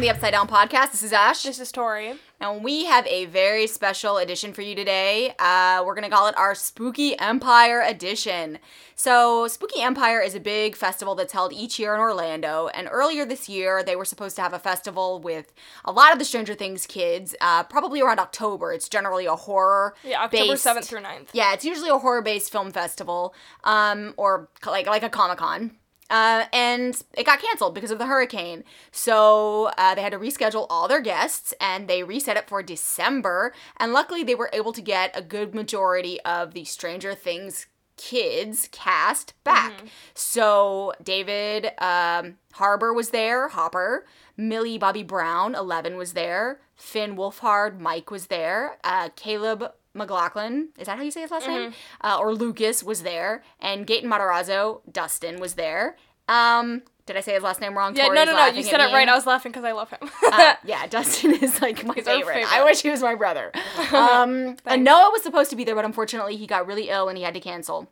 To the Upside Down Podcast. This is Ash. This is Tori. And we have a very special edition for you today. Uh, we're going to call it our Spooky Empire edition. So, Spooky Empire is a big festival that's held each year in Orlando. And earlier this year, they were supposed to have a festival with a lot of the Stranger Things kids, uh, probably around October. It's generally a horror. Yeah, October based- 7th through 9th. Yeah, it's usually a horror-based film festival, um, or like like a Comic Con. Uh, and it got canceled because of the hurricane. So uh, they had to reschedule all their guests and they reset it for December. And luckily, they were able to get a good majority of the Stranger Things kids cast back. So David um, Harbor was there, Hopper. Millie Bobby Brown, 11, was there. Finn Wolfhard, Mike was there. Uh, Caleb McLaughlin, is that how you say his last name? Uh, or Lucas was there. And Gaten Matarazzo, Dustin, was there. Um, did I say his last name wrong? Yeah, no, no, no. You said it right. I was laughing because I love him. Uh, yeah, Dustin is like my our favorite. I wish he was my brother. Um, and Noah was supposed to be there, but unfortunately he got really ill and he had to cancel.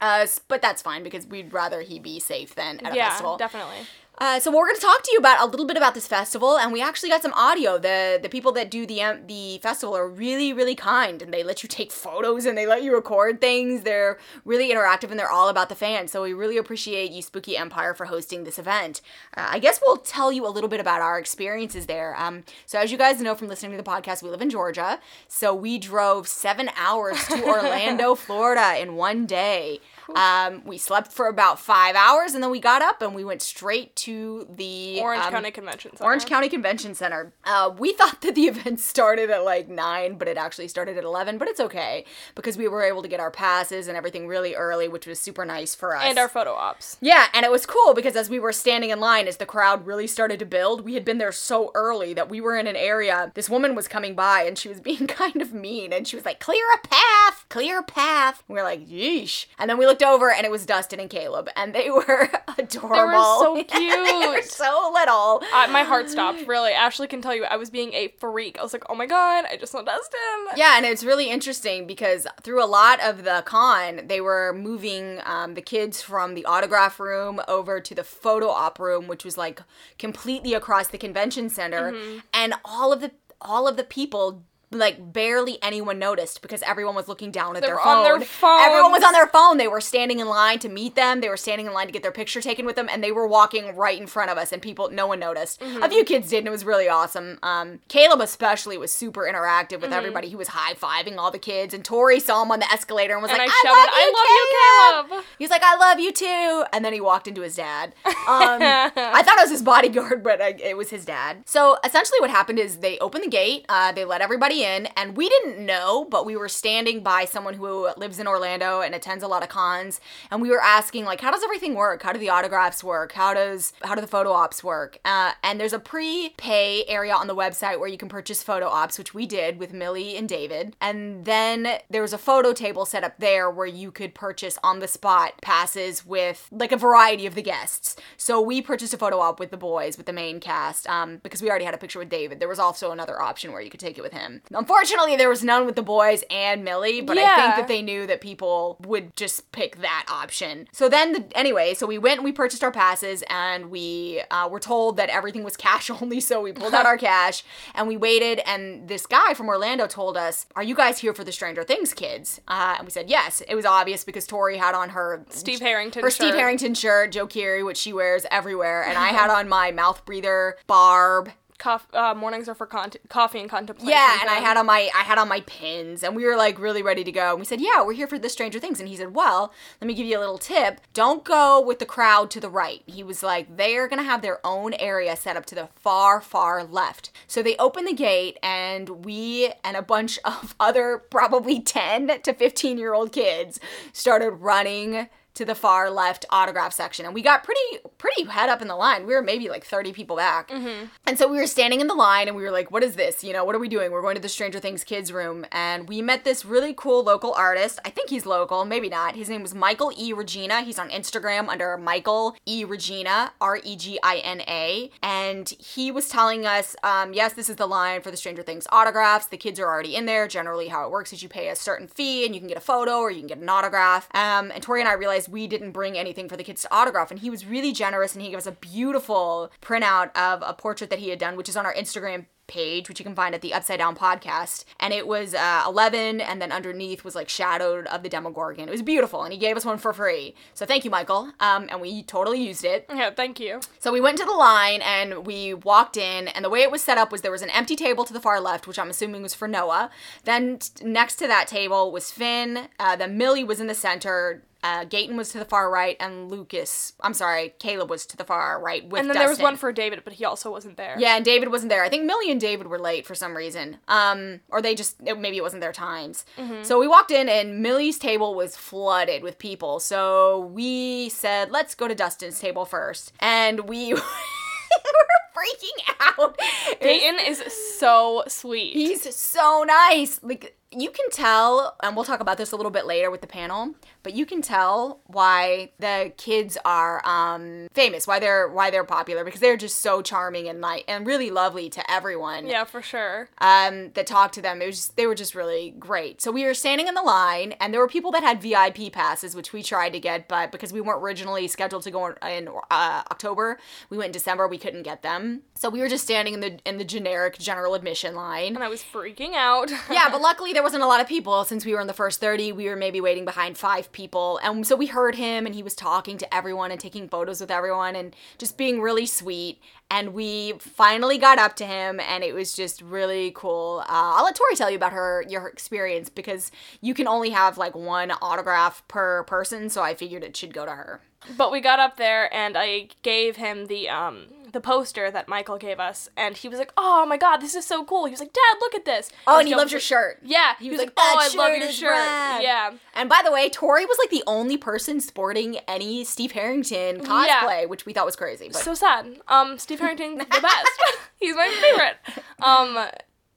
Uh, but that's fine because we'd rather he be safe than at a yeah, festival. definitely. Uh, so we're going to talk to you about a little bit about this festival, and we actually got some audio. the The people that do the um, the festival are really, really kind, and they let you take photos and they let you record things. They're really interactive and they're all about the fans. So we really appreciate you, Spooky Empire, for hosting this event. Uh, I guess we'll tell you a little bit about our experiences there. Um, so as you guys know from listening to the podcast, we live in Georgia, so we drove seven hours to Orlando, Florida, in one day. Um, we slept for about five hours, and then we got up and we went straight to the Orange um, County Convention Center. Orange County Convention Center. Uh, we thought that the event started at like nine, but it actually started at eleven. But it's okay because we were able to get our passes and everything really early, which was super nice for us. And our photo ops. yeah, and it was cool because as we were standing in line, as the crowd really started to build, we had been there so early that we were in an area. This woman was coming by and she was being kind of mean, and she was like, "Clear a path, clear a path." And We're like, "Yeesh!" And then we looked over, and it was Dustin and Caleb, and they were adorable. They were so cute. they were so little. Uh, my heart stopped. Really, Ashley can tell you, I was being a freak. I was like, oh my god, I just saw Dustin. Yeah, and it's really interesting because through a lot of the con, they were moving um, the kids from the autograph room over to the photo op room, which was like completely across the convention center, Mm-hmm. and all of the all of the people. Like barely anyone noticed because everyone was looking down at They their phone. on their Everyone was on their phone. They were standing in line to meet them. They were standing in line to get their picture taken with them, and they were walking right in front of us. And people, no one noticed. Mm-hmm. A few kids did, and it was really awesome. Um, Caleb especially was super interactive Mm-hmm. with everybody. He was high fiving all the kids, and Tori saw him on the escalator and was And like, I "I, shouted, love you, "I love you, Caleb." Caleb. He's like, "I love you too," and then he walked into his dad. Um, I thought it was his bodyguard, but I, it was his dad. So essentially, what happened is they opened the gate, uh, they let everybody and we didn't know, but we were standing by someone who lives in Orlando and attends a lot of cons, and we were asking like, how does everything work? How do the autographs work? How does how do the photo ops work? Uh, and there's a pre-pay area on the website where you can purchase photo ops, which we did with Millie and David, and then there was a photo table set up there where you could purchase on the spot passes with like a variety of the guests. So we purchased a photo op with the boys, with the main cast, um, because we already had a picture with David. There was also another option where you could take it with him. Unfortunately, there was none with the boys and Millie, but I think that they knew that people would just pick that option. So then, the, anyway, so we went and we purchased our passes, and we uh, were told that everything was cash only. So we pulled out our cash and we waited. And this guy from Orlando told us, "Are you guys here for the Stranger Things kids?" Uh, and we said yes. It was obvious because Tori had on her Steve Harrington. her Steve. Harrington shirt, Joe Keery, which she wears everywhere, and I had on my mouth breather Barb. Coff- uh, mornings are for con- coffee and contemplation. Yeah, and I had on my I had on my pins, and we were like really ready to go. And we said, "Yeah, we're here for the Stranger Things." And he said, "Well, let me give you a little tip. Don't go with the crowd to the right." He was like, "They're gonna have their own area set up to the far, far left." So they opened the gate, and we and a bunch of other probably ten to fifteen year old kids started running to the far left autograph section and we got pretty pretty head up in the line. We were maybe like 30 people back. And so we were standing in the line and we were like what is this? You know what are we doing? We're going to the stranger things kids room. And we met this really cool local artist. I think he's local maybe not. His name was michael e. Regina. He's on instagram under michael e. Regina r-e-g-i-n-a and he was telling us um, yes this is the line for the stranger things autographs. The kids are already in there. Generally how it works is you pay a certain fee and you can get a photo or you can get an autograph. Um, and tori and i realized this, we didn't bring anything for the kids to autograph. And he was really generous and he gave us a beautiful printout of a portrait that he had done, which is on our Instagram page, which you can find at the Upside Down podcast. And it was uh, 11, and then underneath was like shadowed of the Demogorgon. It was beautiful, and he gave us one for free. So thank you, Michael. Um, and we totally used it. Yeah, thank you. So we went to the line and we walked in, and the way it was set up was there was an empty table to the far left, which I'm assuming was for Noah. Then t- next to that table was Finn. Uh, then Millie was in the center. Uh, Gaten was to the far right, and Lucas, I'm sorry, Caleb was to the far right with And then there was one for David, but he also wasn't there. Yeah, and David wasn't there. I think Millie and David were late for some reason. Um, or they just it- maybe it wasn't their times. So we walked in, and Millie's table was flooded with people. So we said, let's go to Dustin's table first, and we were freaking out. Gaten is so sweet. He's so nice. Like you can tell, and we'll talk about this a little bit later with the panel, but you can tell why the kids are um, famous, why they're why they're popular because they're just so charming and like and really lovely to everyone. yeah, for sure. Um, that talked to them. It was just, they were just really great. So we were standing in the line, and there were people that had VIP passes, which we tried to get, but because we weren't originally scheduled to go in, in uh, October, we went in December. We couldn't get them. So we were just standing in the in the generic general admission line. And I was freaking out. yeah, but luckily there wasn't a lot of people since we were in the first 30. We were maybe waiting behind five people. And so we heard him and he was talking to everyone and taking photos with everyone and just being really sweet. And we finally got up to him and it was just really cool. Uh, I'll let Tori tell you about her your experience because you can only have like one autograph per person, so I figured it should go to her. But we got up there and I gave him the um the poster that Michael gave us and he was like, "Oh my god, this is so cool." He was like, "Dad, look at this." Oh, and he Joe loves your shirt. Yeah, He he was was, like, "Oh, I love your shirt." rad. Yeah. And by the way, Tori was like the only person sporting any Steve Harrington cosplay, which we thought was crazy. But So sad. Um, Steve Harrington, the best. He's my favorite. Um,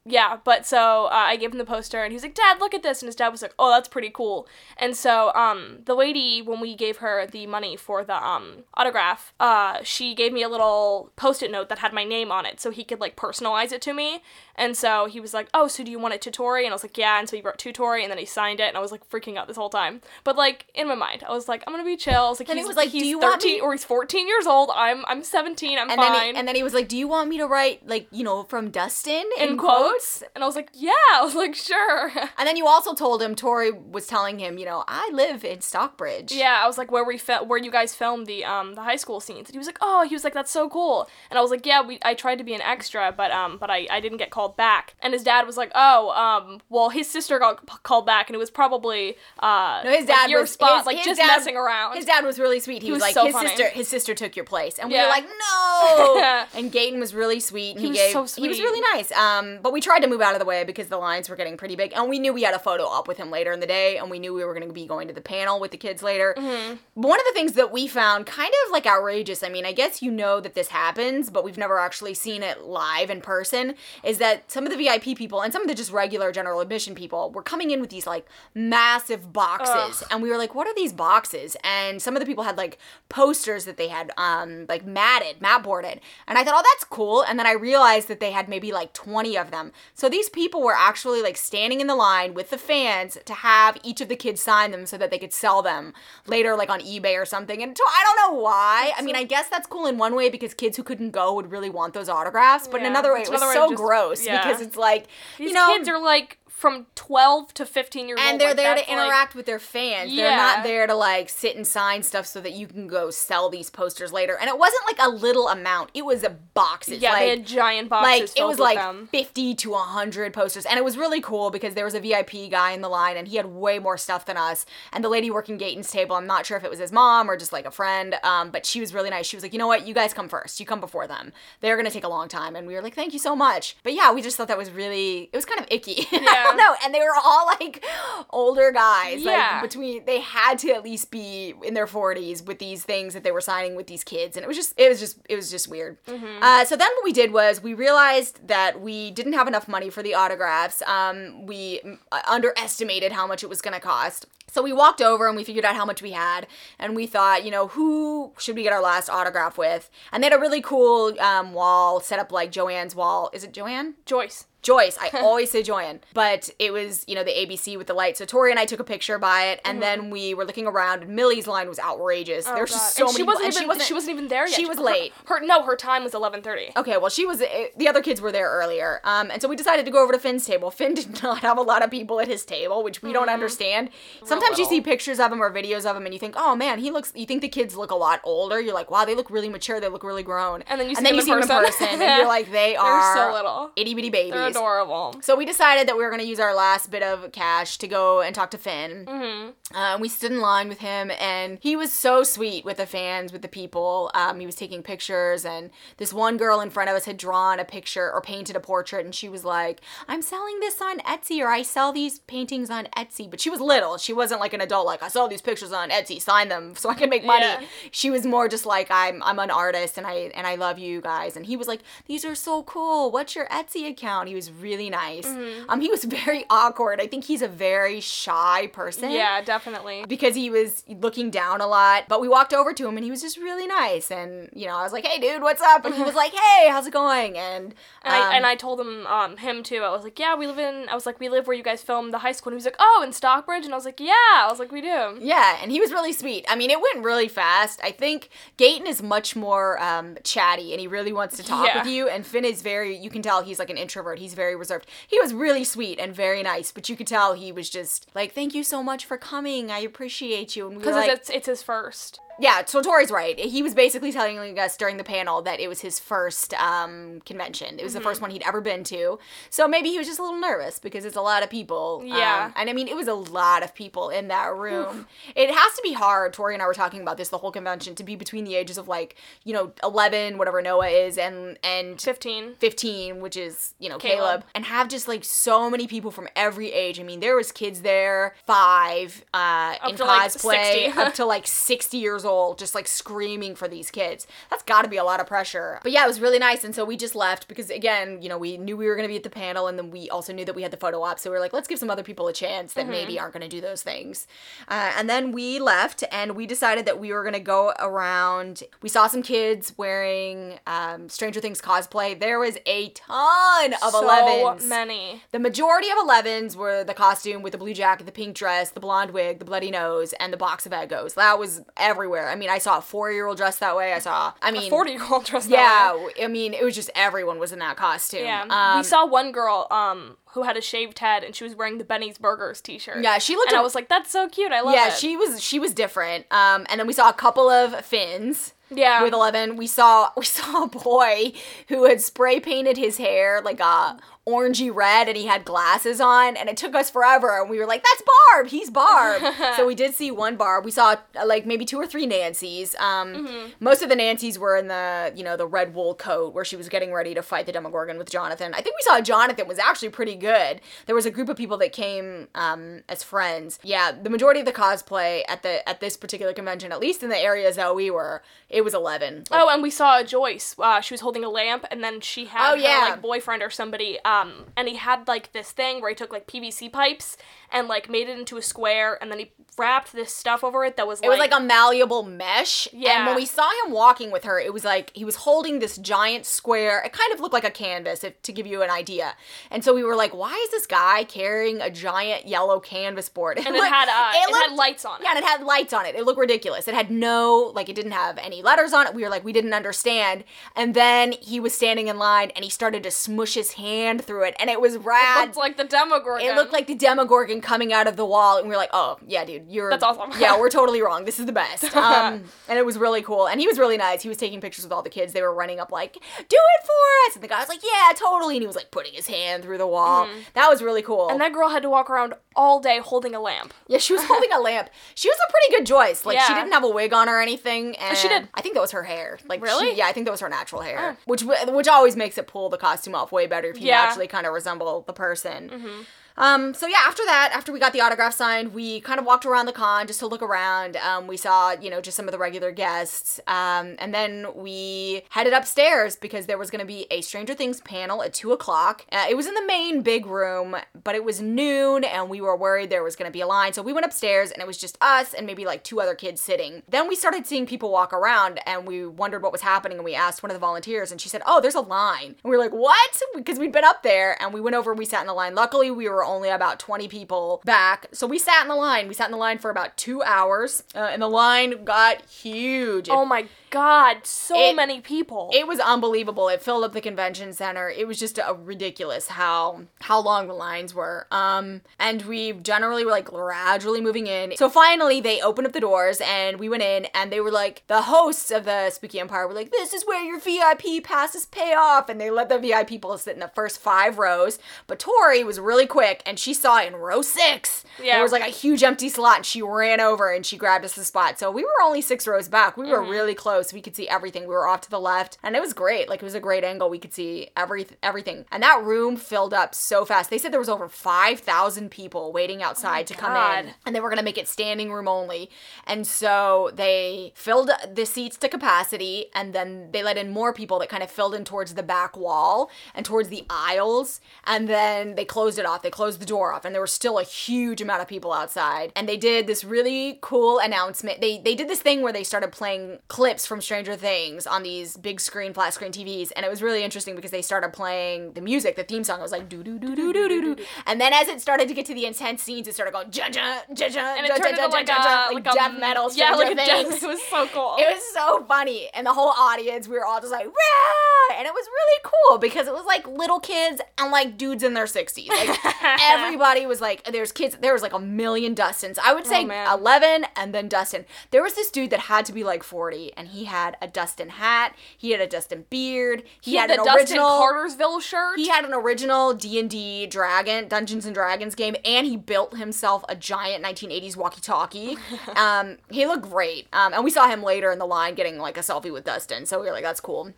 yeah, but so uh, I gave him the poster, and he was like, "Dad, look at this," and his dad was like, "Oh, that's pretty cool." And so, um, the lady when we gave her the money for the um autograph, uh, she gave me a little post-it note that had my name on it, so he could like personalize it to me. And so he was like, "Oh, so do you want it to Tori?" And I was like, "Yeah." And so he wrote to Tori, and then he signed it, and I was like freaking out this whole time. But like in my mind, I was like, "I'm gonna be chill." I was like, he he's was like, "Do he's you want 13 me- or he's 14 years old. I'm I'm 17. I'm and fine." then he, and then he was like, "Do you want me to write like you know from Dustin in quotes. And I was like, yeah. I was like, sure. And then you also told him Tori was telling him, you know, I live in Stockbridge. yeah, I was like, where we where you guys filmed the um the high school scenes. And he was like, oh, he was like, that's so cool. And I was like, yeah, we I tried to be an extra, but um but I I didn't get called back. And his dad was like, oh, um, well, his sister got p- called back, and it was probably uh No, his dad like your was spot, his- like his just dad- messing around. His dad was really sweet. He, was, was like, so his funny. sister, his sister took your place, and we were like, no. and Gaten was really sweet, and he, He was gave. so He was really nice. Um, but we tried to move out of the way because the lines were getting pretty big, and we knew we had a photo op with him later in the day, and we knew we were going to be going to the panel with the kids later. Mm-hmm. One of the things that we found kind of like outrageous. I mean, I guess you know that this happens, but we've never actually seen it live in person. Is that some of the VIP people and some of the just regular general admission people were coming in with these like massive boxes, and we were like, "What are these boxes?" And some of the people had like posters that they had um like matted, mat boarded, and I thought, "Oh, that's cool." And then I realized that they had maybe like twenty of them. So these people were actually like standing in the line with the fans to have each of the kids sign them so that they could sell them later, like on eBay or something. And so I don't know why. I mean, I guess that's cool in one way because kids who couldn't go would really want those autographs, but in another way, it's it was so just- gross yeah. because it's like These you know. kids are like from 12 to 15 years old. and they're like, there to like- interact with their fans. yeah. They're not there to like sit and sign stuff so that you can go sell these posters later. And it wasn't like a little amount; it was a boxes. yeah, like, they had giant boxes like it was like them. 50 to 100 posters and it was really cool because there was a vip guy in the line and he had way more stuff than us and the lady working Gaten's table i'm not sure if it was his mom or just like a friend um, but she was really nice she was like you know what you guys come first you come before them they're gonna take a long time and we were like thank you so much but yeah we just thought that was really it was kind of icky Yeah. Don't know. And they were all like older guys Yeah. like between they had to at least be in their 40s with these things that they were signing with these kids. And it was just it was just it was just weird. Mm-hmm. uh, so then what we did was we realized that we didn't have enough money for the autographs. Um, we mm, underestimated how much it was going to cost So we walked over and we figured out how much we had, and we thought, you know, who should we get our last autograph with? And they had a really cool um, wall set up like Joanne's wall. Is it Joanne? Joyce. Joyce. I always say Joanne, but it was you know the ABC with the light. So Tori and I took a picture by it, and then we were looking around. and Millie's line was outrageous. Mm-hmm. Oh, There's just so and many. she wasn't even she wasn't, even there yet. She was Her- late. Her, no, her time was eleven thirty. Okay, well, she was. eh, The other kids were there earlier, um, and so we decided to go over to Finn's table. Finn did not have a lot of people at his table, which we don't understand. Sometimes you Mm-hmm. see pictures of him or videos of him, and you think, "Oh man, he looks." You think the kids look a lot older. You're like, "Wow, they look really mature. They look really grown." And then you see and then them you in see them in person. and you're like, "They are so little. itty bitty babies." They're adorable. So we decided that we were going to use our last bit of cash to go and talk to Finn. Mm-hmm. Uh, and we stood in line with him, and he was so sweet with the fans, with the people. Um, he was taking pictures, and this one girl in front of us had drawn a picture or painted a portrait, and she was like, "I'm selling this on Etsy, or I sell these paintings on Etsy." But she was little; she wasn't like an adult. Like, I saw these pictures on Etsy, sign them so I can make money. Yeah. She was more just like, "I'm I'm an artist, and I and I love you guys." And he was like, "These are so cool. What's your Etsy account?" He was really nice. Mm-hmm. Um, he was very awkward. I think he's a very shy person Yeah, definitely. because he was looking down a lot. But we walked over to him and he was just really nice. And you know, I was like, "Hey, dude, what's up?" And he was like, "Hey, how's it going?" And And, I, um, and I told him, um, him too. I was like, yeah, we live in. I was like, we live where you guys filmed the high school. And he was like, oh, in Stockbridge. And I was like, yeah. I was like, we do. yeah, and he was really sweet. I mean, it went really fast. I think Gaten is much more um, chatty and he really wants to talk Yeah. with you. And Finn is very, you can tell he's like an introvert. He's very reserved. He was really sweet and very nice, but you could tell he was just like, "Thank you so much for coming. I appreciate you." And we Because like, it's, it's his first. Yeah, so Tori's right. He was basically telling us during the panel that it was his first um, convention. It was the Mm-hmm. first one he'd ever been to. So maybe he was just a little nervous because it's a lot of people. Yeah. Um, and I mean, it was a lot of people in that room. it has to be hard. Tori and I were talking about this the whole convention to be between the ages of like, you know, 11, whatever Noah is, and and 15. 15, which is, you know, Caleb. Caleb. and have just like so many people from every age. I mean, there was kids there, five, uh, in to, like, cosplay, up to like 60 years old, just like screaming for these kids. That's gotta be a lot of pressure. But yeah, it was really nice. And so we just left because again, you know, we knew we were gonna be at the panel and then we also knew that we had the photo op. So we were like, let's give some other people a chance that maybe aren't gonna do those things. Uh, and then we left and we decided that we were gonna go around. We saw some kids wearing um, Stranger Things cosplay. There was a ton of so 11s. many. The majority of 11s were the costume with the blue jacket, the pink dress, the blonde wig, the bloody nose, and the box of Eggos. That was everywhere. I mean, I saw a four year old dressed that way. I saw, I mean, 40 year old dressed yeah, that way. Yeah, I mean, it was just everyone was in that costume. Yeah. Um, we saw one girl um who had a shaved head and she was wearing the Benny's Burgers t shirt. Yeah, she looked And I a- was like, that's so cute. I love it. yeah, it. she was she was different. Um, and then we saw a couple of Finns. Yeah. With eleven, we saw we saw a boy who had spray painted his hair like a orangey red, and he had glasses on, and it took us forever, and we were like, "That's Barb. He's Barb." so we did see one Barb. We saw uh, like maybe two or three Nancys. Um, Mm-hmm. most of the Nancys were in the you know the red wool coat where she was getting ready to fight the Demogorgon with Jonathan. I think we saw Jonathan was actually pretty good. There was a group of people that came um, as friends. Yeah, the majority of the cosplay at the at this particular convention, at least in the areas that we were, it was eleven. Like, Oh, and we saw Joyce. Uh, she was holding a lamp, and then she had Oh, her yeah. like boyfriend or somebody. Um, and he had like this thing where he took like PVC pipes and like made it into a square, and then he wrapped this stuff over it that was It was like a malleable mesh. Yeah. And when we saw him walking with her, it was like he was holding this giant square. It kind of looked like a canvas, if, to give you an idea. And so we were like, why is this guy carrying a giant yellow canvas board? and it had uh, it, had lights on it. Yeah, and it had lights on it. It looked ridiculous. It had no, like, it didn't have any letters on it. We were like, we didn't understand. And then he was standing in line and he started to smush his hand through it. And it was rad. It looked like the Demogorgon. It looked like the Demogorgon coming out of the wall, and we are like, "Oh, yeah, dude, you're That's awesome. yeah, we're totally wrong. This is the best." Um, and it was really cool, and he was really nice. He was taking pictures with all the kids. They were running up like, "Do it for us!" And the guy was like, "Yeah, totally." And he was like putting his hand through the wall. That was really cool. Mm-hmm. and that girl had to walk around all day holding a lamp. yeah, she was holding a lamp. She was a pretty good Joyce. Like she didn't have a wig on or anything. And she did. I think that was her hair. Like Really? she- yeah, I think that was her natural hair, Oh. which which always makes it pull the costume off way better if you Yeah. Mm-hmm. actually kind of resemble the person. Um, so yeah, after that, after we got the autograph signed, we kind of walked around the con just to look around. Um, we saw, you know, just some of the regular guests. Um, and then we headed upstairs because there was going to be a Stranger Things panel at two o'clock. Uh, it was in the main big room, but it was noon and we were worried there was going to be a line. So we went upstairs and it was just us and maybe like two other kids sitting. Then we started seeing people walk around and we wondered what was happening and we asked one of the volunteers and she said, Oh, there's a line. And we were like, What? Because we'd been up there and we went over and we sat in the line. Luckily, we were only about 20 people back. So we sat in the line. We sat in the line for about two hours uh, and the line got huge. Oh my god, so It- many people. it was unbelievable. It filled up the convention center. It was just a ridiculous how how long the lines were. Um, and we generally were like gradually moving in. So finally, they opened up the doors and we went in, and they were like the hosts of the Spooky Empire were like, "This is where your VIP passes pay off," and they let the VIP people sit in the first five rows. But Tori was really quick, and she saw in row six Yeah. there was like a huge empty slot, and she ran over and she grabbed us the spot. So we were only six rows back. We were really close. So we could see everything. We were off to the left, and it was great. Like it was a great angle. We could see every everything, and that room filled up so fast. They said there was over five thousand people waiting oh outside to come in, and they were gonna make it standing room only. And so they filled the seats to capacity, and then they let in more people that kind of filled in towards the back wall and towards the aisles, and then they closed it off. They closed the door off, and there was still a huge amount of people outside. And they did this really cool announcement. They they did this thing where they started playing clips from Stranger Things on these big screen, flat screen TVs, and it was really interesting because they started playing the music, the theme song. It was like do do do do do do do, and then as it started to get to the intense scenes, it started going ja ja ja ja and it ja, turned ja, into ja, like, ja, a, death metal. Yeah, like a death. It was so cool. It was so funny. And the whole audience, we were all just like, Rah! and it was really cool because it was like little kids and like dudes in their 60s. Like everybody was like, there's kids, there was like a million Dustins. I would oh, say Oh, 11 and then Dustin. There was this dude that had to be like 40 and he had a Dustin hat, he had a Dustin beard, he, he had, had an Dustin original. Cartersville shirt. He had an original D&D Dragon, Dungeons and Dragons game, and he built himself a giant 1980s walkie-talkie. um, he looked great. Um, and we saw him later in the line getting like a selfie with Dustin, so we were like, that's cool.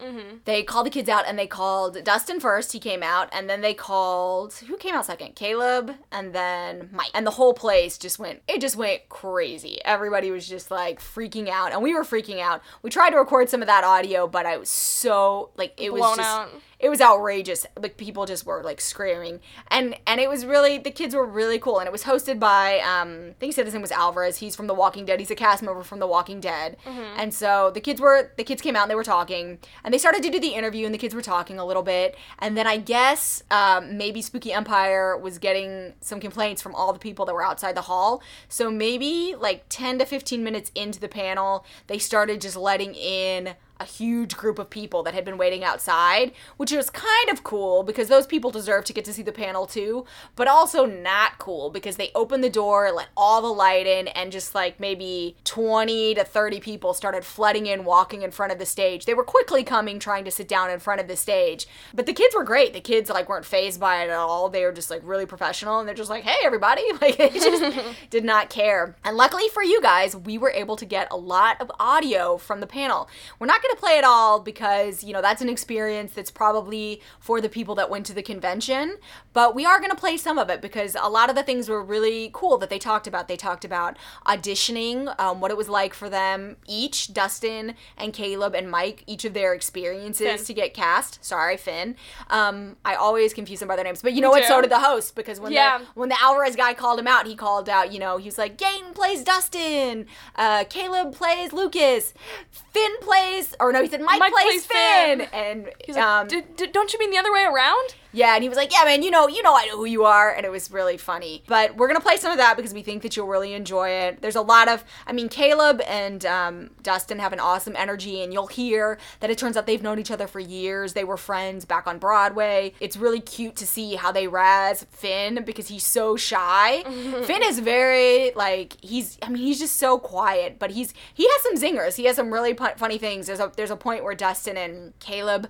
They called the kids out, and they called Dustin first. He came out, and then they called who came out second? Caleb, and then Mike. And the whole place just went. It just went crazy. Everybody was just like freaking out, and we were freaking out. We tried to record some of that audio, but I was so like it was Blown just out. It was outrageous. Like people just were like screaming. And and it was really the kids were really cool. And it was hosted by um i think he said his name was alvarez. He's from the walking dead. He's a cast member from the walking dead. Mm-hmm. and so the kids were the kids came out and they were talking. And they started to do the interview and the kids were talking a little bit. And then i guess um, maybe spooky empire was getting some complaints from all the people that were outside the hall. So maybe like 10 to 15 minutes into the panel they started just letting in a huge group of people that had been waiting outside, which was kind of cool because those people deserve to get to see the panel too, but also not cool because they opened the door, let all the light in, and just like maybe 20 to 30 people started flooding in, walking in front of the stage. They were quickly coming, trying to sit down in front of the stage, but the kids were great. The kids like weren't phased by it at all. They were just like really professional, and they're just like, "Hey, everybody!" Like they just did not care. And luckily for you guys, we were able to get a lot of audio from the panel. We're not going to play it all because, you know, that's an experience that's probably for the people that went to the convention, but we are going to play some of it because a lot of the things were really cool that they talked about. They talked about auditioning, um, what it was like for them each, Dustin and Caleb and Mike, each of their experiences Finn. to get cast. Sorry, Finn. Um, I always confuse them by their names, but you know what? So did the host because when Yeah. the when the Alvarez guy called him out, he called out, you know, he was like, Gaten plays Dustin, uh, Caleb plays Lucas, Finn plays, or no, he said Mike, Mike plays, plays Finn, Finn. and He's like, um, "D- d- don't you mean the other way around? Yeah, and he was like, yeah, man, you know, you know, I know who you are, and it was really funny. But we're gonna play some of that because we think that you'll really enjoy it. There's a lot of, I mean, Caleb and um, Dustin have an awesome energy, and you'll hear that it turns out they've known each other for years. They were friends back on Broadway. It's really cute to see how they razz Finn because he's so shy. Finn is very like he's, I mean, he's just so quiet, but he's he has some zingers. He has some really funny things. There's a there's a point where Dustin and Caleb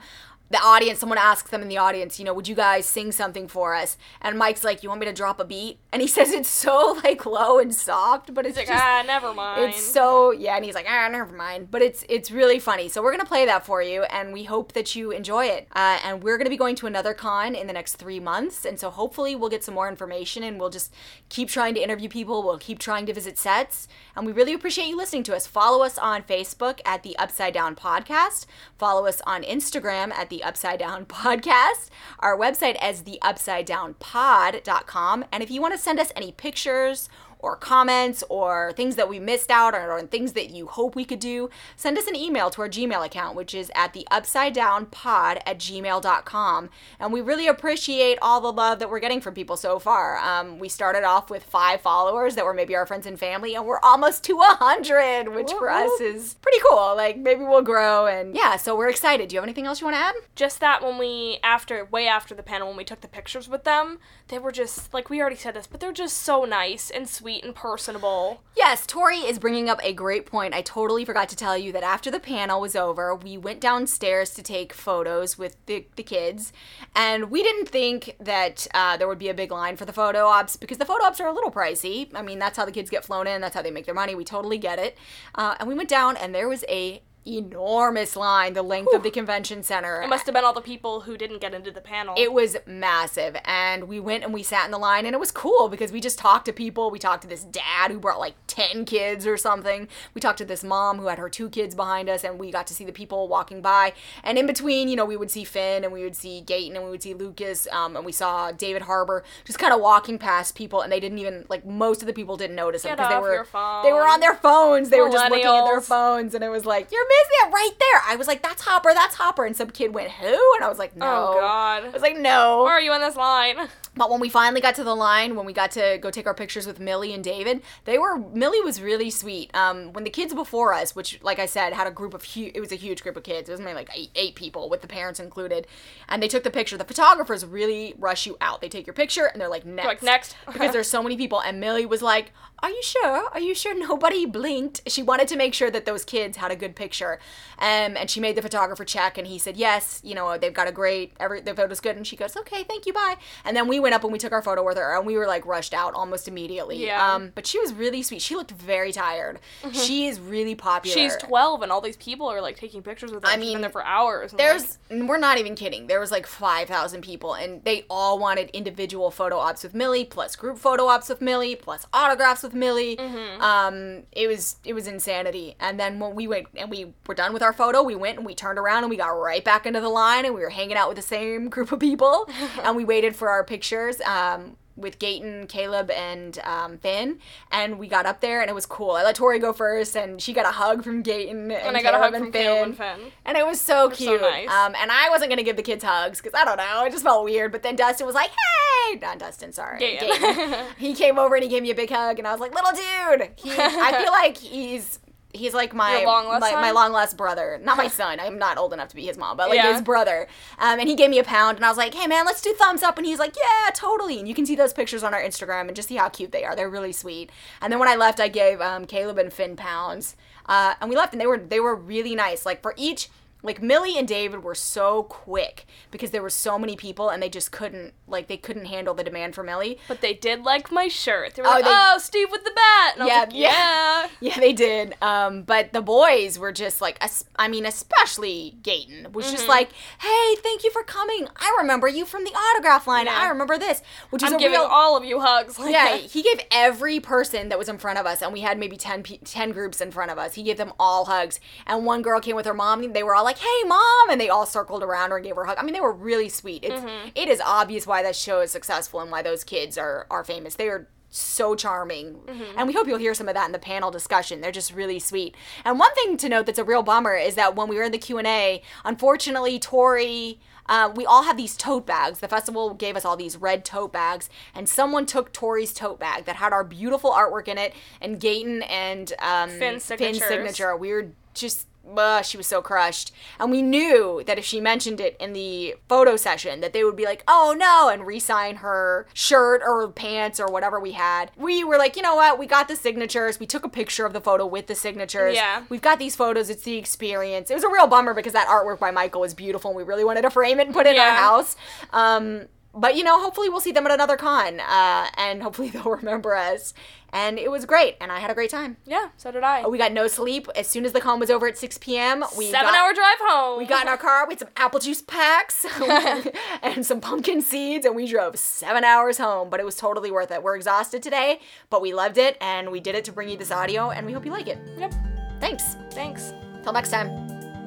the audience, someone asks them in the audience, you know, would you guys sing something for us? And Mike's like, you want me to drop a beat? And he says it's so like low and soft, but it's He's like, just, ah, never mind. it's so yeah, and he's like, ah, never mind. But it's it's really funny. So we're gonna play that for you, and we hope that you enjoy it. Uh, and we're gonna be going to another con in the next three months, and so hopefully we'll get some more information, and we'll just keep trying to interview people. We'll keep trying to visit sets, and we really appreciate you listening to us. Follow us on Facebook at the Upside Down Podcast. Follow us on Instagram at the Upside Down Podcast. Our website is the Upside Down Pod.com, and if you want to send us any pictures or comments or things that we missed out on or things that you hope we could do, send us an email to our Gmail account, which is at the upside down pod at gmail.com. And we really appreciate all the love that we're getting from people so far. Um, we started off with five followers that were maybe our friends and family, and we're almost to a hundred, which for us is pretty cool. Like maybe we'll grow and yeah, so we're excited. Do you have anything else you want to add? just that when we after way after the panel when we took the pictures with them they were just like we already said this but they're just so nice and sweet and personable Yes, Tori is bringing up a great point. I totally forgot to tell you that after the panel was over, we went downstairs to take photos with the, the kids, and we didn't think that uh, there would be a big line for the photo ops because the photo ops are a little pricey. I mean, that's how the kids get flown in, that's how they make their money. We totally get it. Uh, and we went down, and there was a enormous line the length of the convention center. It must have been all the people who didn't get into the panel. It was massive and we went and we sat in the line and it was cool because we just talked to people. We talked to this dad who brought like 10 kids or something. We talked to this mom who had her two kids behind us and we got to see the people walking by. And in between you know we would see finn and we would see Gaten and we would see lucas um, and we saw david harbor just kind of walking past people and they didn't even like most of the people didn't notice them because they were they were on their phones. They were just looking at their phones and it was like you're missing it right there i was like that's hopper that's hopper and some kid went who and i was like no oh God. I was like, no. why are you on this line But when we finally got to the line, when we got to go take our pictures with Millie and David, they were Millie was really sweet. Um, when the kids before us, which like I said, had a group of huge, it was a huge group of kids. It was maybe like eight, eight people with the parents included, and they took the picture. The photographers really rush you out. They take your picture and they're like next, like, "Next." because there's so many people. And Millie was like, "Are you sure? Are you sure nobody blinked?" She wanted to make sure that those kids had a good picture, um, and she made the photographer check, and he said yes. You know, they've got a great every their photo's good, and she goes, "Okay, thank you, bye." And then we went up and we took our photo with her, and we were like rushed out almost immediately. Yeah. Um, but she was really sweet. She looked very tired. She is really popular. she's 12 and all these people are like taking pictures with her I She's mean, been there for hours There's, like, we're not even kidding. There was like 5,000 people, and they all wanted individual photo ops with Millie, plus group photo ops with Millie, plus autographs with Millie. Mm-hmm. Um, it was it was insanity. And then when we went and we were done with our photo, we went and we turned around and we got right back into the line, and we were hanging out with the same group of people, and we waited for our pictures. Um, with Gaten, Caleb, and um, Finn, and we got up there, and it was cool. I let Tori go first, and she got a hug from Gaten and, and I got a hug from Finn. Caleb and Finn And it was so so cute. nice. Um, and I wasn't gonna give the kids hugs because I don't know, it just felt weird. But then Dustin was like, "Hey, not Dustin, sorry, Gaten. Gaten." he came over and he gave me a big hug, and I was like, "Little dude." He, I feel like he's he's like my long my, my long lost brother, not my son. I'm not old enough to be his mom, but like Yeah. his brother. Um, and he gave me a pound, and I was like, "Hey man, let's do thumbs up." And he's like, "Yeah, totally." And you can see those pictures on our Instagram and just see how cute they are. They're really sweet. And then when I left, I gave um, Caleb and Finn pounds, uh, and we left, and they were they were really nice. Like for each. Like Millie and David were so quick because there were so many people and they just couldn't like they couldn't handle the demand for Millie. but they did like my shirt they were Oh, like they- oh Steve with the bat and Yeah, like, yeah. yeah Yeah, they did. Um, but the boys were just like, I mean, especially Gaten was just Mm-hmm. like, "Hey, thank you for coming. I remember you from the autograph line. Yeah. I remember this." Which is I'm giving real. all of you hugs like yeah, he gave every person that was in front of us, and we had maybe 10, 10 groups in front of us. He gave them all hugs. And one girl came with her mom, and they were all like, hey, mom! And they all circled around her and gave her a hug. I mean, they were really sweet. It's, Mm-hmm. it is obvious why that show is successful and why those kids are, are famous. They are so charming. Mm-hmm. And we hope you'll hear some of that in the panel discussion. They're just really sweet. And one thing to note that's a real bummer is that when we were in the Q&A, unfortunately, Tori... Uh, we all have these tote bags. The festival gave us all these red tote bags, and someone took Tori's tote bag that had our beautiful artwork in it, and Gaten and um, Finn's signatures. signature. We were just uh, she was so crushed. And we knew that if she mentioned it in the photo session, that they would be like, oh no, and re sign her shirt or pants or whatever we had. We were like, you know what? We got the signatures. We took a picture of the photo with the signatures. Yeah. We've got these photos. It's the experience. It was a real bummer because that artwork by Michael was beautiful and we really wanted to frame it and put it in our house. Um, but you know, hopefully we'll see them at another con, uh, and hopefully they'll remember us. And it was great, and I had a great time. Yeah, so did I. We got no sleep. As soon as the con was over at 6 p.m., we Seven got, hour drive home. We got in our car. We had some apple juice packs and some pumpkin seeds, and we drove seven hours home. But it was totally worth it. We're exhausted today, but we loved it, and we did it to bring you this audio, and we hope you like it. Yep. Thanks. Thanks. Till next time,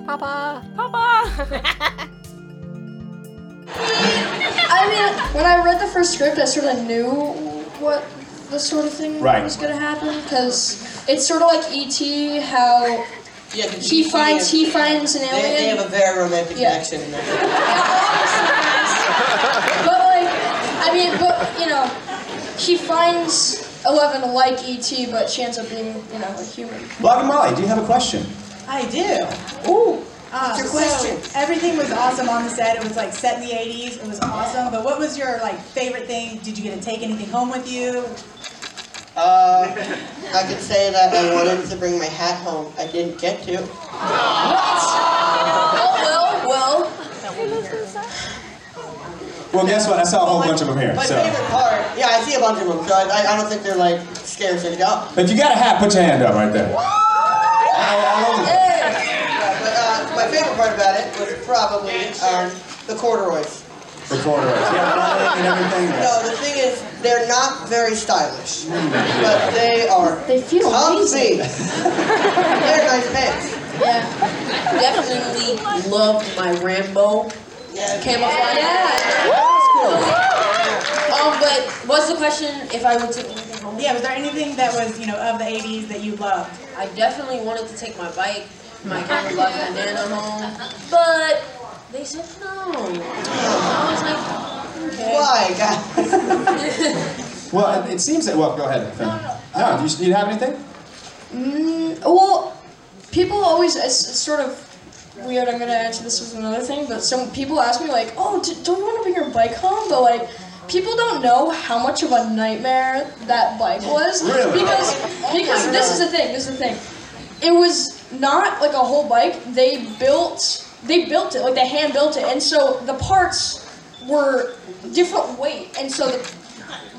Papa. Papa. I mean, when I read the first script, I sort of knew what the sort of thing Right. was gonna happen because it's sort of like ET, how Yeah, 'cause he E.T. finds and- he finds an alien. they have a very romantic Yeah. connection. in there. but like, I mean, but you know, he finds Eleven like ET, but she ends up being you know a human. Blogger Molly, do you have a question? I do. Ooh, Um, your so question? everything was awesome on the set. It was like set in the 80s. It was awesome. But what was your like favorite thing? Did you get to take anything home with you? uh, I could say that I wanted to bring my hat home. I didn't get to. Oh well, well. Well, guess what? I saw a whole my- bunch of them here. My So, favorite part, yeah, I see a bunch of them, so I, I, I don't think they're like scarce to go. if you got a hat, put your hand up right there. All over. But my favorite part about it was probably um, the corduroys. The corduroys. Yeah, running and everything. No, the thing is, they're not very stylish, but they are They feel comfy. they're nice pants. Yeah, definitely loved my Rambo yeah. camouflage. Yeah, camouflage. Um, but what's the question? If I would take anything home? Yeah, was there anything that was you know of the 80s that you loved? I definitely wanted to take my bike, my camouflage bandana home, but they said no. I was like, okay. Why, guys? Well, it, it seems that. Well, go ahead. Finn. No, do you, do you have anything? Mm, well, people always it's, it's sort of weird. I'm gonna answer this with another thing, but some people ask me like, "Oh, d- don't you want to bring your bike home?" But like, people don't know how much of a nightmare that bike was. Really? Because because this is the thing. This is the thing. It was not like a whole bike. They built they built it like they hand built it, and so the parts were different weight, and so the,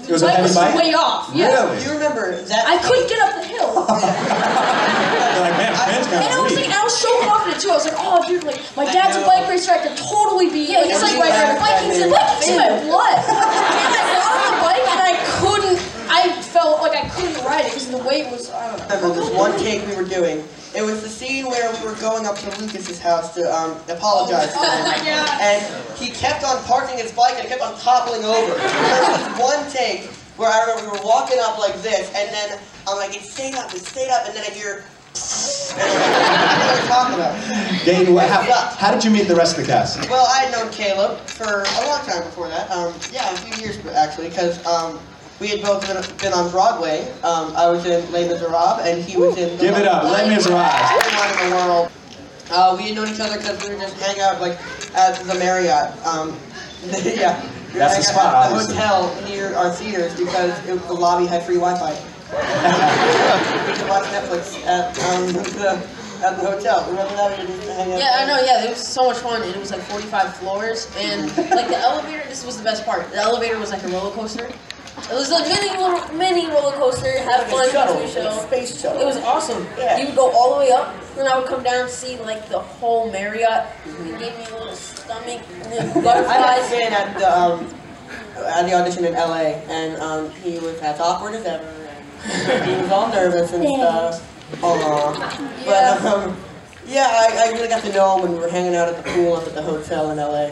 It was bike was bike? way off. Yeah. Really? You remember that? I couldn't get up the hill. Like, man, Finn's kind And I was like, I was so confident too. I was like, oh, dude, like my dad's a bike racer. I could totally be. Yeah, he's like, Every like, last Vikings in goddamn Vikings in my blood. and I got on the bike and I couldn't. I felt like I couldn't ride it because the weight was. I don't know. remember this one take we were doing. It was the scene where we were going up to Lucas's house to um, apologize to him. And he kept on parking his bike and it kept on toppling over. There was one take where I remember we were walking up like this, and then I'm like, it stayed up, it stayed up, and then I hear. And I'm like, what are you talking about? Gaten, what, how, how did you meet the rest of the cast? Well, I had known Caleb for a long time before that. Um, yeah, a few years actually, because um, we had both been, been on Broadway. Um, I was in Les Miserables, and he was in. The Give it up. Let me rise. Everyone in the world. Uh, we had known each other because we were just hang out like at the Marriott. Um, yeah. we That's the spot, at The obviously. hotel near our theaters because it, the lobby had free Wi-Fi. we could watch Netflix at um, the at the hotel. Remember that? We used to hang out Yeah, I know. Yeah, it was so much fun. and It was like 45 floors, and like the elevator. This was the best part. The elevator was like a roller coaster. It was a mini little mini roller coaster. Have fun, shuttle, like show. space shuttle. It was awesome. Yeah. You would go all the way up, and I would come down and see like the whole Marriott. It gave me a little stomach, and then I had butterflies. been at the um, at the audition in LA, and um, he was as awkward as ever. And he was all nervous and stuff. Aww. But um, yeah, I, I really got to know him when we were hanging out at the pool up at the hotel in LA.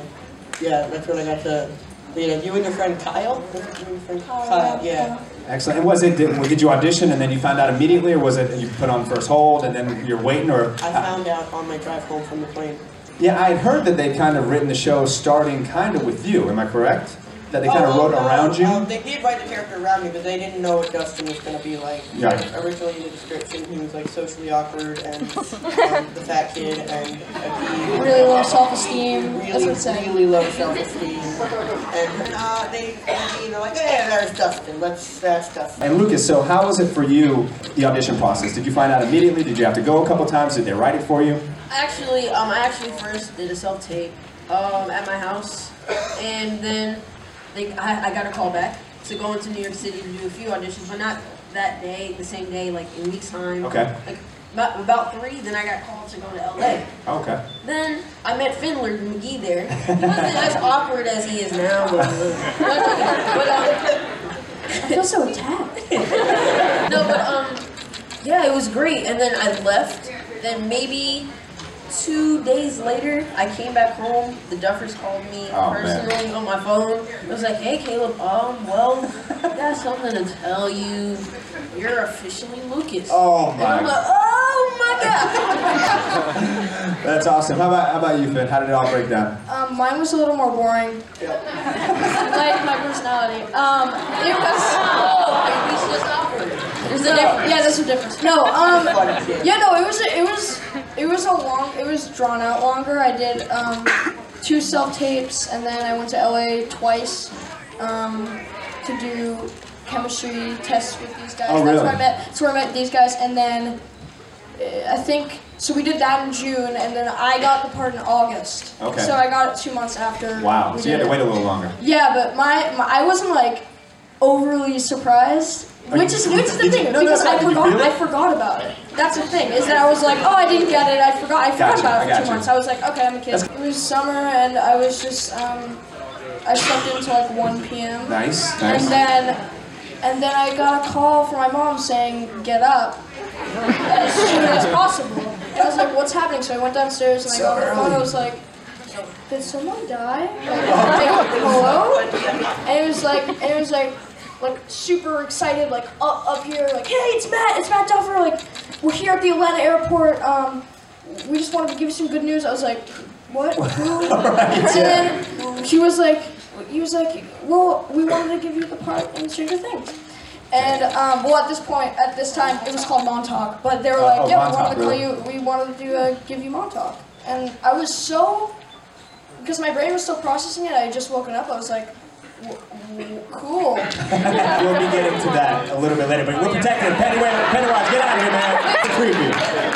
Yeah, that's when I got to. You know, you and your friend Kyle. Was it you your friend Kyle? Yeah. Excellent. And was it, did, did you audition and then you found out immediately, or was it you put on first hold and then you're waiting, or? I found out on my drive home from the plane. Yeah, I had heard that they'd kind of written the show starting kind of with you. Am I correct? That they kind of Oh, wrote no, around you? Um, they did write the character around me, but they didn't know what Dustin was going to be like. Right. Originally in the description, he was like socially awkward and um, the fat kid, and uh, Really low self-esteem. That's really, what it's saying. really low self-esteem. And uh, they, you know, like, hey, there's Dustin. Let's, that's Dustin. And Lucas, so how was it for you, the audition process? Did you find out immediately? Did you have to go a couple times? Did they write it for you? Actually, um, I actually first did a self tape um, at my house, and then they, I, I got a call back to go into New York City to do a few auditions, but not that day, the same day, like in weeks time. Okay. Like about, about three, then I got called to go to LA. Okay. Then I met Finler McGee there. He wasn't as awkward as he is now, but, but um, I feel so attacked. no, but um, yeah, it was great. And then I left. Then maybe two days later, I came back home. The Duffers called me Oh, man. personally on my phone. It was like, "Hey, Caleb, um, well, I got something to tell you. You're officially Lucas." Oh And I'm my, like, "Oh my god!" that's awesome. How about how about you, Finn? How did it all break down? Um, mine was a little more boring. like my personality. Um, it was. oh, he's just awkward. There's a No, difference. yeah, there's a difference. No, um, yeah, no, it was it was it was a long, it was drawn out longer. I did um, two self tapes, and then I went to LA twice um, to do chemistry tests with these guys. Oh, That's really? where I met. That's where I met these guys, and then uh, I think so. We did that in June, and then I got the part in August. Okay. So I got it two months after. Wow. So you had to it. wait a little longer. Yeah, but my, my I wasn't like overly surprised. Which is which is the thing no, because that's I you forgot I forgot about it. That's the thing is that I was like, oh, I didn't get it. I forgot. I forgot Gotcha, about it for two months. I was like, okay, I'm a kid. It was summer and I was just um, I slept until like 1 p.m. Nice. nice. And then and then I got a call from my mom saying, get up as soon as possible. And I was like, what's happening? So I went downstairs and I got on the phone. I was like, did someone die? Like, hello? And it was like, and it was like, like super excited, like up up here, like, hey, it's Matt, it's Matt Duffer. Like, we're here at the Atlanta airport. Um, we just wanted to give you some good news. I was like, what? Who? and then he was like, he was like, well, we wanted to give you the part in Stranger Things. And um, well, at this point, at this time, it was called Montauk, but they were Oh, like, oh, yeah, we wanted to call really? you, we wanted to uh, give you Montauk, and I was so, because my brain was still processing it. I had just woken up. I was like, cool. we'll be getting to that a little bit later, but we're protecting Pennywise. Pennywise, get out of here, man. It's creepy.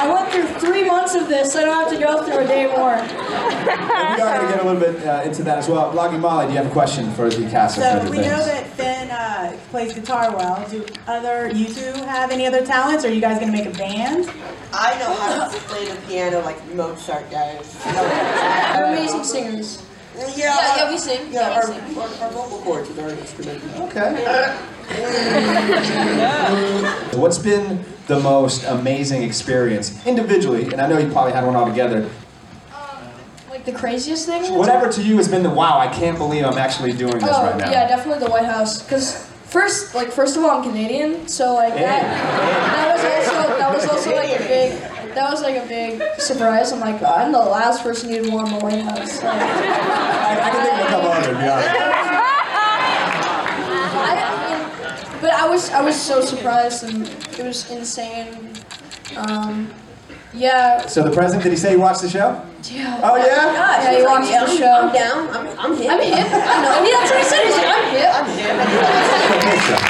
I went through three months of this. I don't have to go through a day more. And we are going to get a little bit uh, into that as well. Blogging Molly, do you have a question for the cast of So we Things? know that Finn uh, plays guitar well. Do other you two have any other talents? Are you guys gonna make a band? I know how to play the piano like Mozart guys. Amazing singers. Yeah, Yeah, yeah, we sing. Yeah, Yeah, our, sing. our, our vocal cords are our instrument. Okay. What's been the most amazing experience individually? And I know you probably had one all together. Um, like the craziest thing. Whatever to you has been the wow, I can't believe I'm actually doing this Oh right now. yeah, definitely the White House. Cause first, like first of all, I'm Canadian, so like that, that was also that was also like a big that was like a big surprise. I'm like I'm the last person you'd want in the White House. Like, I, I can think of a couple others, to be honest. I, I but I was I was so surprised and it was insane. Um, yeah, So the president, did he say he watched the show? yeah. Oh, yeah? Yeah, he he's like, watched yeah, the I'm- show. I'm down. I'm, I'm hip. I'm hip. I know. I mean, that's what he said. He's like, I'm hip. I'm him.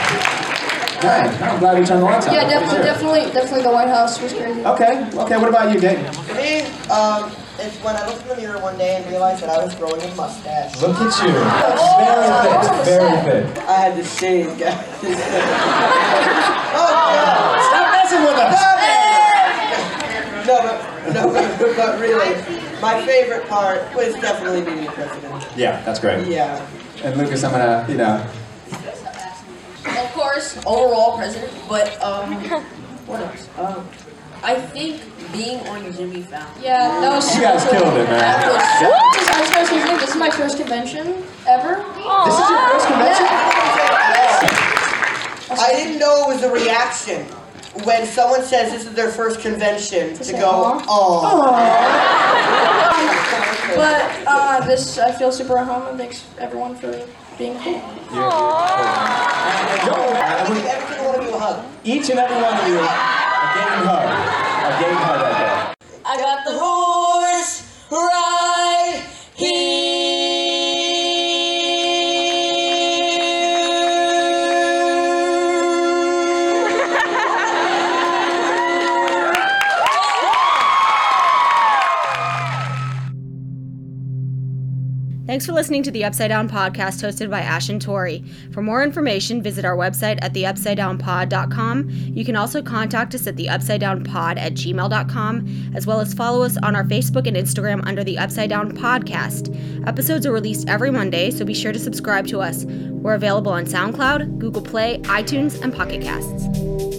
I think so. Good. I'm glad we turned the lights on. Yeah, Pretty definitely, sure. definitely, definitely the White House was crazy. Okay, okay, what about you, Dave? For me, um, it's when I looked in the mirror one day and realized that I was growing a mustache. Look at you. Oh, Very fit, very fit. I had to shave, guys. oh, God. Stop messing with us! No, but, no, but, but really, my favorite part was definitely being the president. Yeah, that's great. Yeah. And Lucas, I'm gonna, you know, of course, overall president, but um, what else? Um, I think being on Jimmy Fallon. Yeah, that was you guys killed it, man. That was This is, I was gonna say something, this is my first convention ever. This is your first convention? I didn't know it was a reaction when someone says this is their first convention to say go, aw? oh. But uh, this I feel super at home and thanks everyone for being cool. And Joel, I I give would- every single one of you a hug. each and every one of you a game hug. A game hug right there. I got the horse Thanks for listening to the Upside Down podcast hosted by Ash and Tori. For more information, visit our website at theupsidedownpod.com. You can also contact us at theupsidedownpod at gmail.com, as well as follow us on our Facebook and Instagram under the Upside Down Podcast. Episodes are released every Monday, so be sure to subscribe to us. We're available on SoundCloud, Google Play, iTunes, and Pocket Casts.